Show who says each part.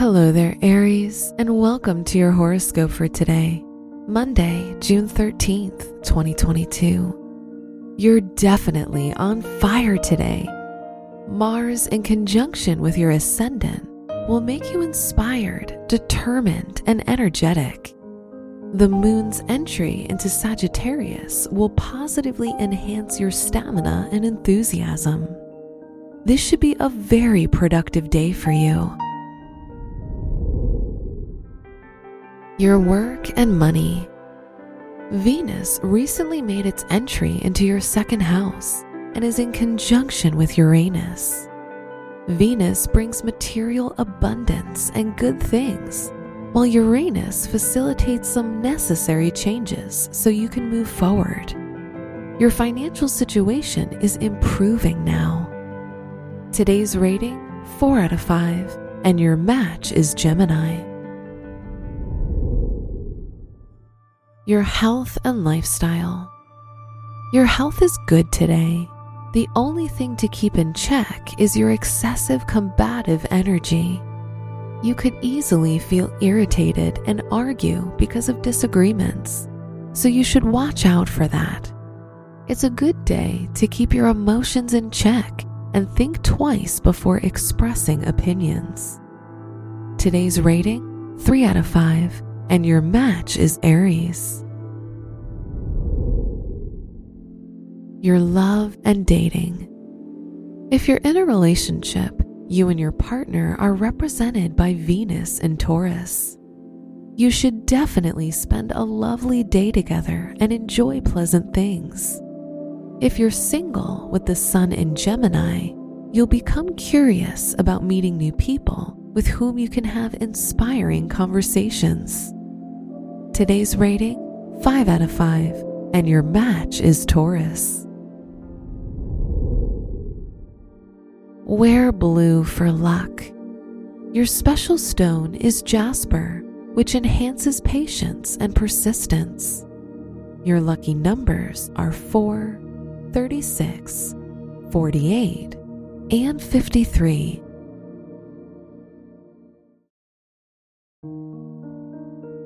Speaker 1: Hello there, Aries, and welcome to your horoscope for today, Monday, June 13th, 2022. You're definitely on fire today. Mars, in conjunction with your ascendant, will make you inspired, determined, and energetic. The moon's entry into Sagittarius will positively enhance your stamina and enthusiasm. This should be a very productive day for you. Your work and money. Venus recently made its entry into your second house and is in conjunction with Uranus. Venus brings material abundance and good things, while Uranus facilitates some necessary changes so you can move forward. Your financial situation is improving now. Today's rating 4 out of 5, and your match is Gemini. Your health and lifestyle. Your health is good today the only thing to keep in check is your excessive combative energy. You could easily feel irritated and argue because of disagreements, so you should watch out for that. It's a good day to keep your emotions in check and think twice before expressing opinions. Today's rating 3 out of 5, and your match is Aries. your love, and dating. If you're in a relationship, you and your partner are represented by Venus and Taurus. You should definitely spend a lovely day together and enjoy pleasant things. If you're single with the Sun in Gemini, you'll become curious about meeting new people with whom you can have inspiring conversations. Today's rating 5 out of 5, and your match is Taurus. Wear blue for luck. Your special stone is jasper, which enhances patience and persistence. Your lucky numbers are 4, 36, 48, and 53.